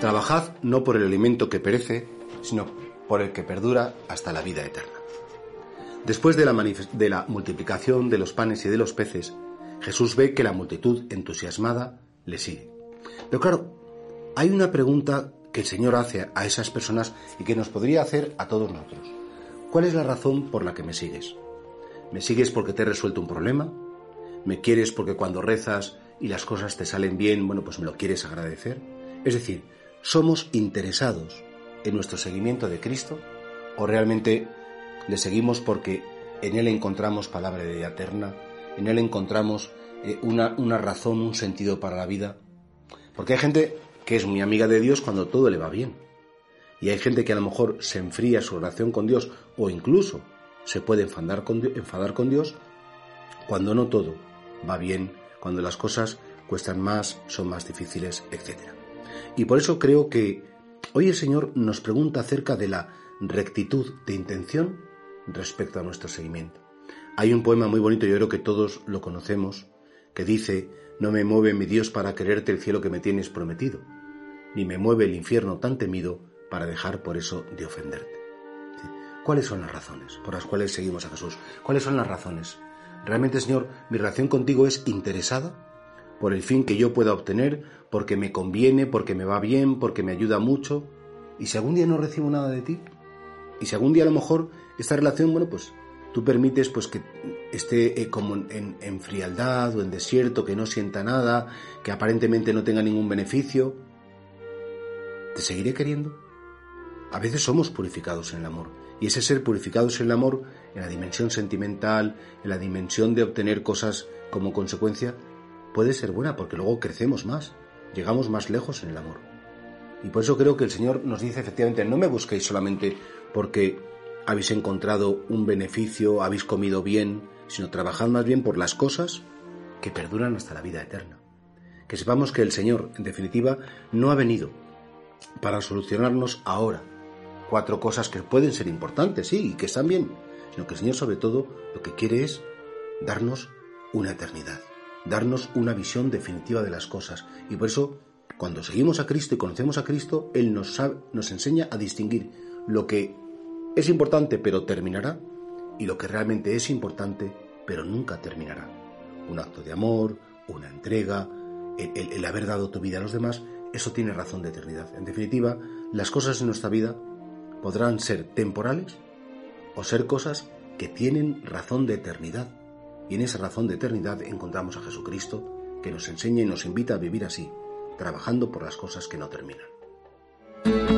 Trabajad no por el alimento que perece, sino por el que perdura hasta la vida eterna. Después de la, multiplicación de los panes y de los peces, Jesús ve que la multitud entusiasmada le sigue. Pero claro, hay una pregunta que el Señor hace a esas personas y que nos podría hacer a todos nosotros. ¿Cuál es la razón por la que me sigues? ¿Me sigues porque te he resuelto un problema? ¿Me quieres porque cuando rezas y las cosas te salen bien, bueno, pues me lo quieres agradecer? Es decir, ¿Somos interesados en nuestro seguimiento de Cristo o realmente le seguimos porque en Él encontramos palabra de vida eterna, en Él encontramos eh, una, una razón, un sentido para la vida? Porque hay gente que es muy amiga de Dios cuando todo le va bien. Y hay gente que a lo mejor se enfría su relación con Dios o incluso se puede enfadar con, enfadar con Dios cuando no todo va bien, cuando las cosas cuestan más, son más difíciles, etc. Y por eso creo que hoy el Señor nos pregunta acerca de la rectitud de intención respecto a nuestro seguimiento. Hay un poema muy bonito, yo creo que todos lo conocemos, que dice, no me mueve mi Dios para quererte el cielo que me tienes prometido, ni me mueve el infierno tan temido para dejar por eso de ofenderte. ¿Cuáles son las razones por las cuales seguimos a Jesús? ¿Cuáles son las razones? ¿Realmente, Señor, mi relación contigo es interesada? Por el fin que yo pueda obtener, porque me conviene, porque me va bien, porque me ayuda mucho. Y si algún día no recibo nada de ti, y si algún día a lo mejor esta relación, bueno, pues tú permites pues que esté eh, como en, en frialdad o en desierto, que no sienta nada, que aparentemente no tenga ningún beneficio, ¿te seguiré queriendo? A veces somos purificados en el amor, y ese ser purificados en el amor, en la dimensión sentimental, en la dimensión de obtener cosas como consecuencia, puede ser buena porque luego crecemos más, llegamos más lejos en el amor. Y por eso creo que el Señor nos dice efectivamente, no me busquéis solamente porque habéis encontrado un beneficio, habéis comido bien, sino trabajad más bien por las cosas que perduran hasta la vida eterna. Que sepamos que el Señor, en definitiva, no ha venido para solucionarnos ahora cuatro cosas que pueden ser importantes, sí, y que están bien, sino que el Señor sobre todo lo que quiere es darnos una eternidad darnos una visión definitiva de las cosas. Y por eso, cuando seguimos a Cristo y conocemos a Cristo, Él nos, enseña a distinguir lo que es importante pero terminará y lo que realmente es importante pero nunca terminará. Un acto de amor, una entrega, el, el haber dado tu vida a los demás, eso tiene razón de eternidad. En definitiva, las cosas en nuestra vida podrán ser temporales o ser cosas que tienen razón de eternidad y en esa razón de eternidad encontramos a Jesucristo que nos enseña y nos invita a vivir así, trabajando por las cosas que no terminan.